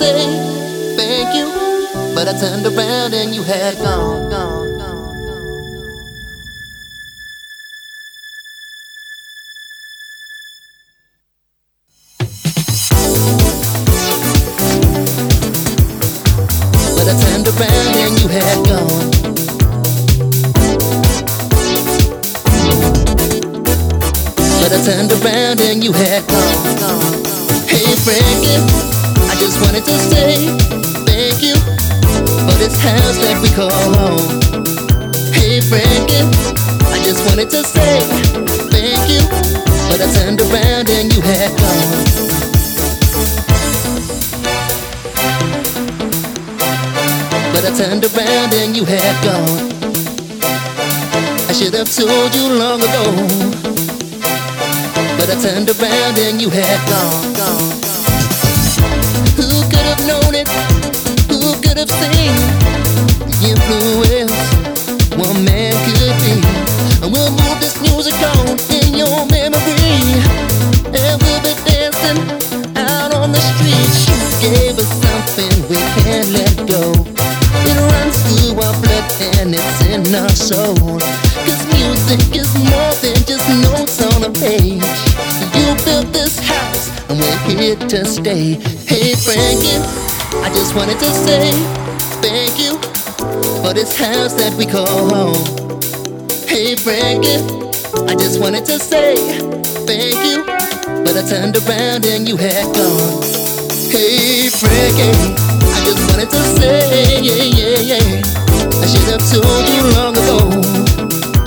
say thank you, but I turned around and you had gone, turned around and you had gone. I should have told you long ago but I turned around and you had gone, gone. Who could have known it? Who could have seen the influence one man could be? And we'll move this music on in your memory, and we'll be dancing out on the street. You gave us something we can't let go. And it's in our soul. Cause music is more than just notes on a page You built this house and we're here to stay. Hey Frankie, I just wanted to say thank you for this house that we call home. Hey Frankie, I just wanted to say thank you, but I turned around and you had gone. Hey Frankie, I just wanted to say yeah yeah yeah. I should have told you long ago.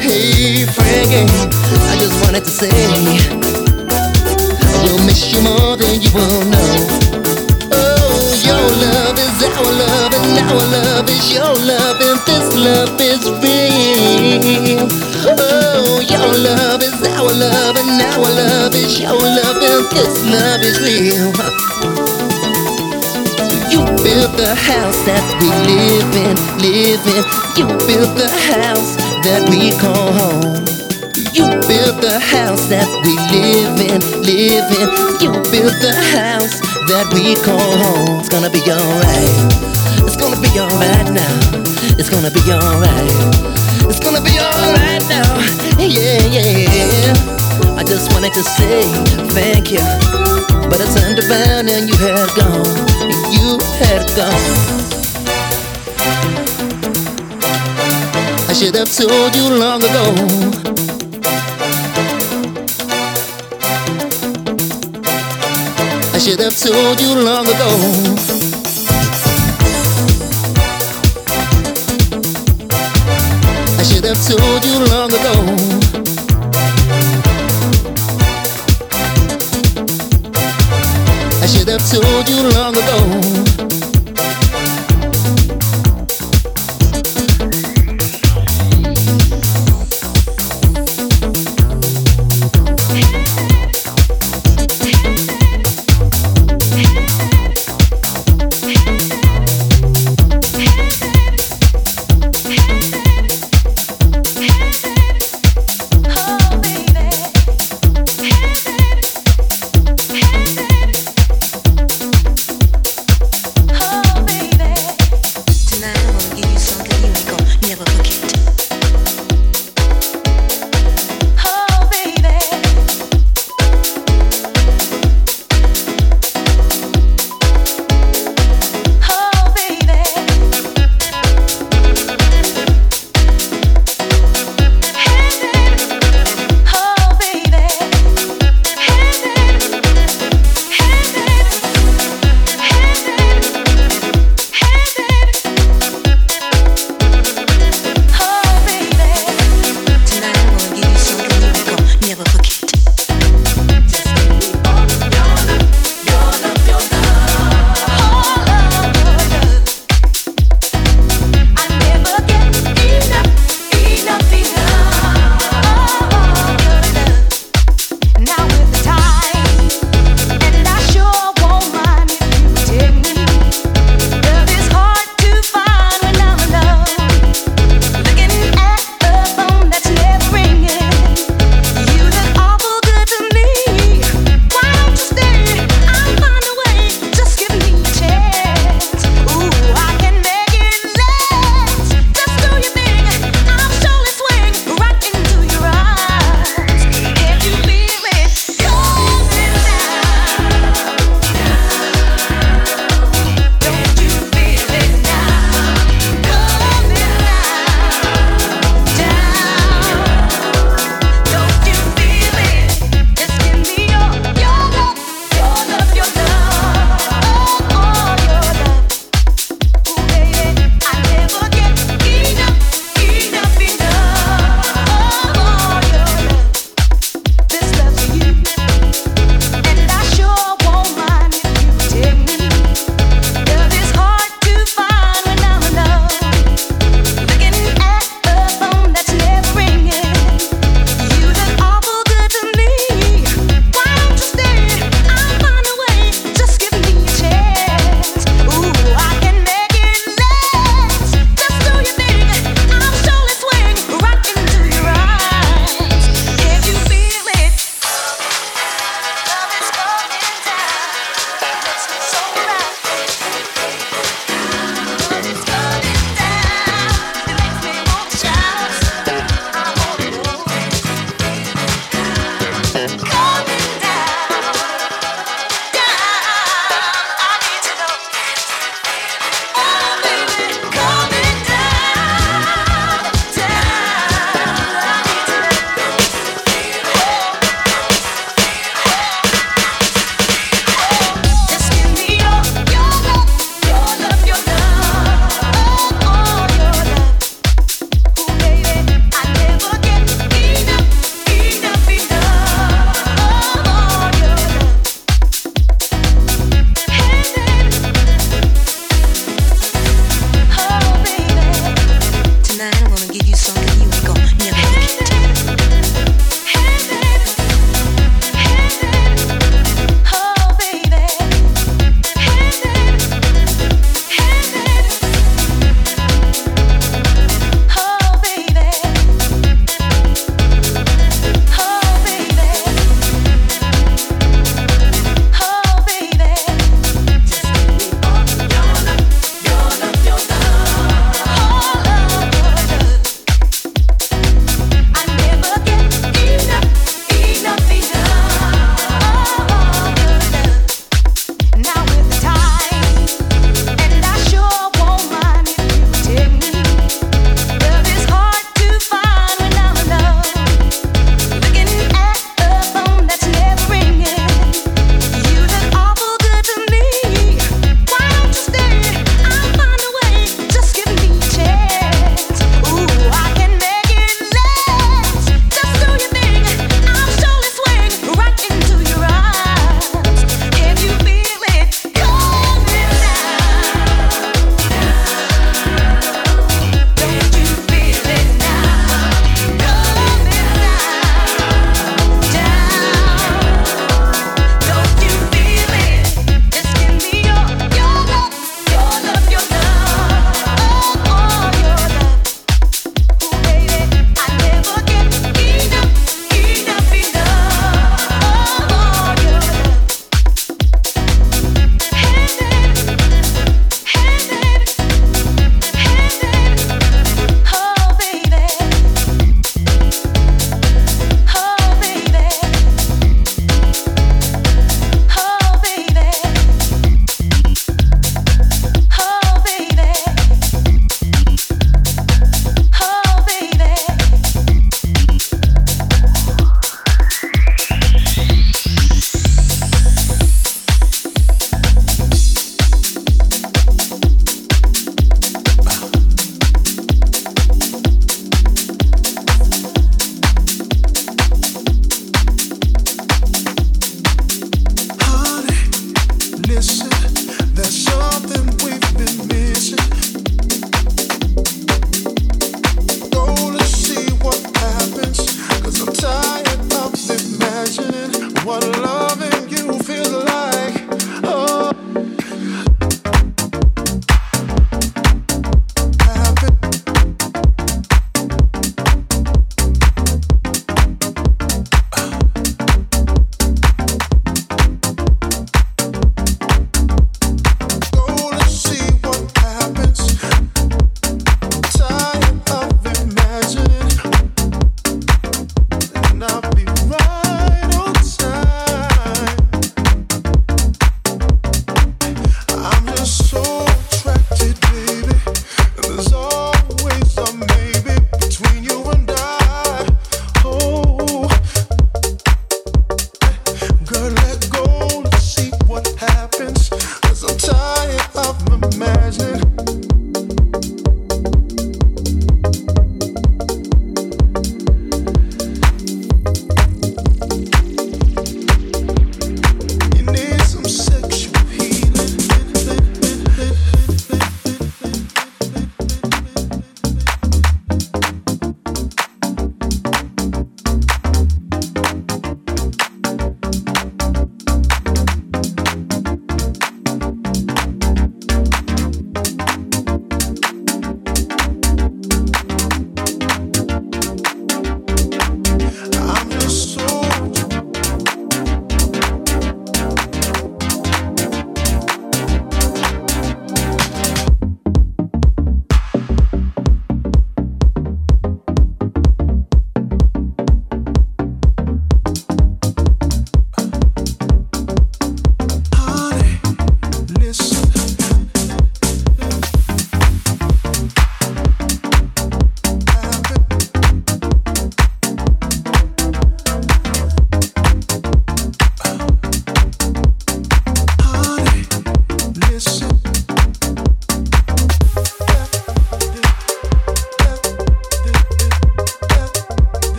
Hey Frankie, I just wanted to say will miss you more than you will know. Oh, your love is our love, and our love is your love, and this love is real. Oh, your love is our love, and our love is your love, and this love is real. You built the house that we live in, live in. You built the house that we call home. You built the house that we live in, live in. You built the house that we call home. It's gonna be alright. It's gonna be alright now. It's gonna be alright. It's gonna be alright now. Yeah, yeah. I just wanted to say thank you. But I turned around and you had gone. You had gone. I should have told you long ago I should have told you long ago. I should have told you long ago. Should have told you long ago.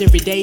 every day.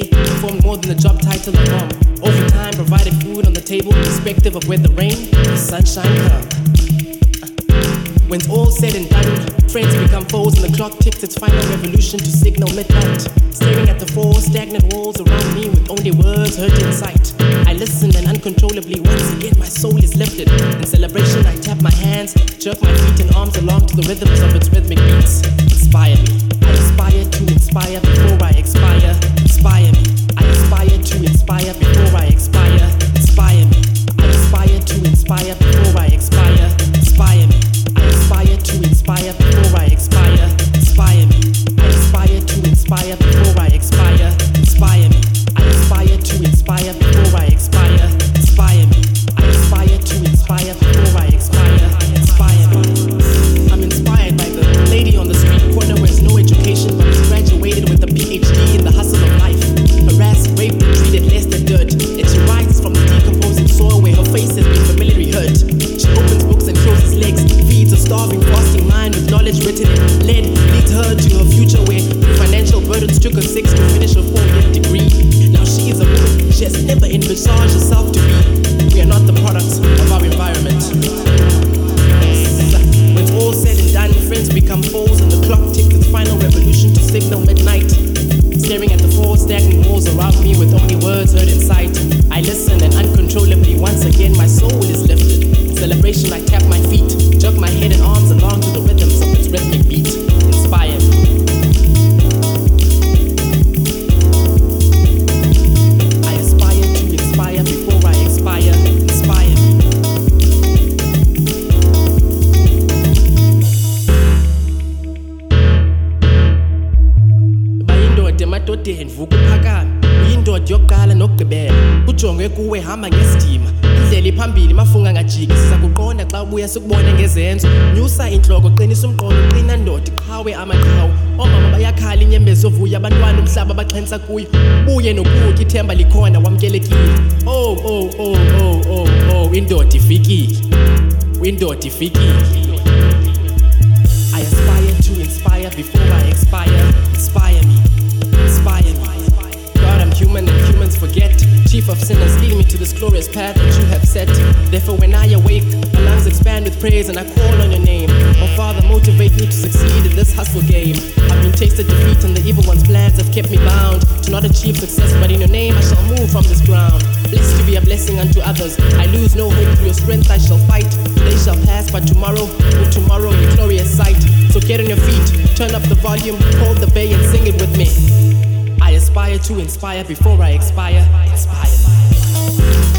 awuthi ithemba likhona wamkelekile oh oh oh oh oh oh indoda ifikile. Indoda ifikile. I aspire to inspire before I expire. Inspire me. Inspire me. God I'm human and humans forget. Chief of sinners, lead me to this glorious path that you have set. Therefore, when I awake, my lungs expand with praise and I call on your name. My father motivates me to succeed in this hustle game. I've been tasted defeat and the evil one's plans have kept me bound to not achieve success, but in your name I shall move from this ground. Blessed to be a blessing unto others. I lose no hope for your strength, I shall fight. Today shall pass, but tomorrow, oh tomorrow, a glorious sight. So get on your feet, turn up the volume, hold the bay and sing it with me. I aspire to inspire before I expire. Inspire.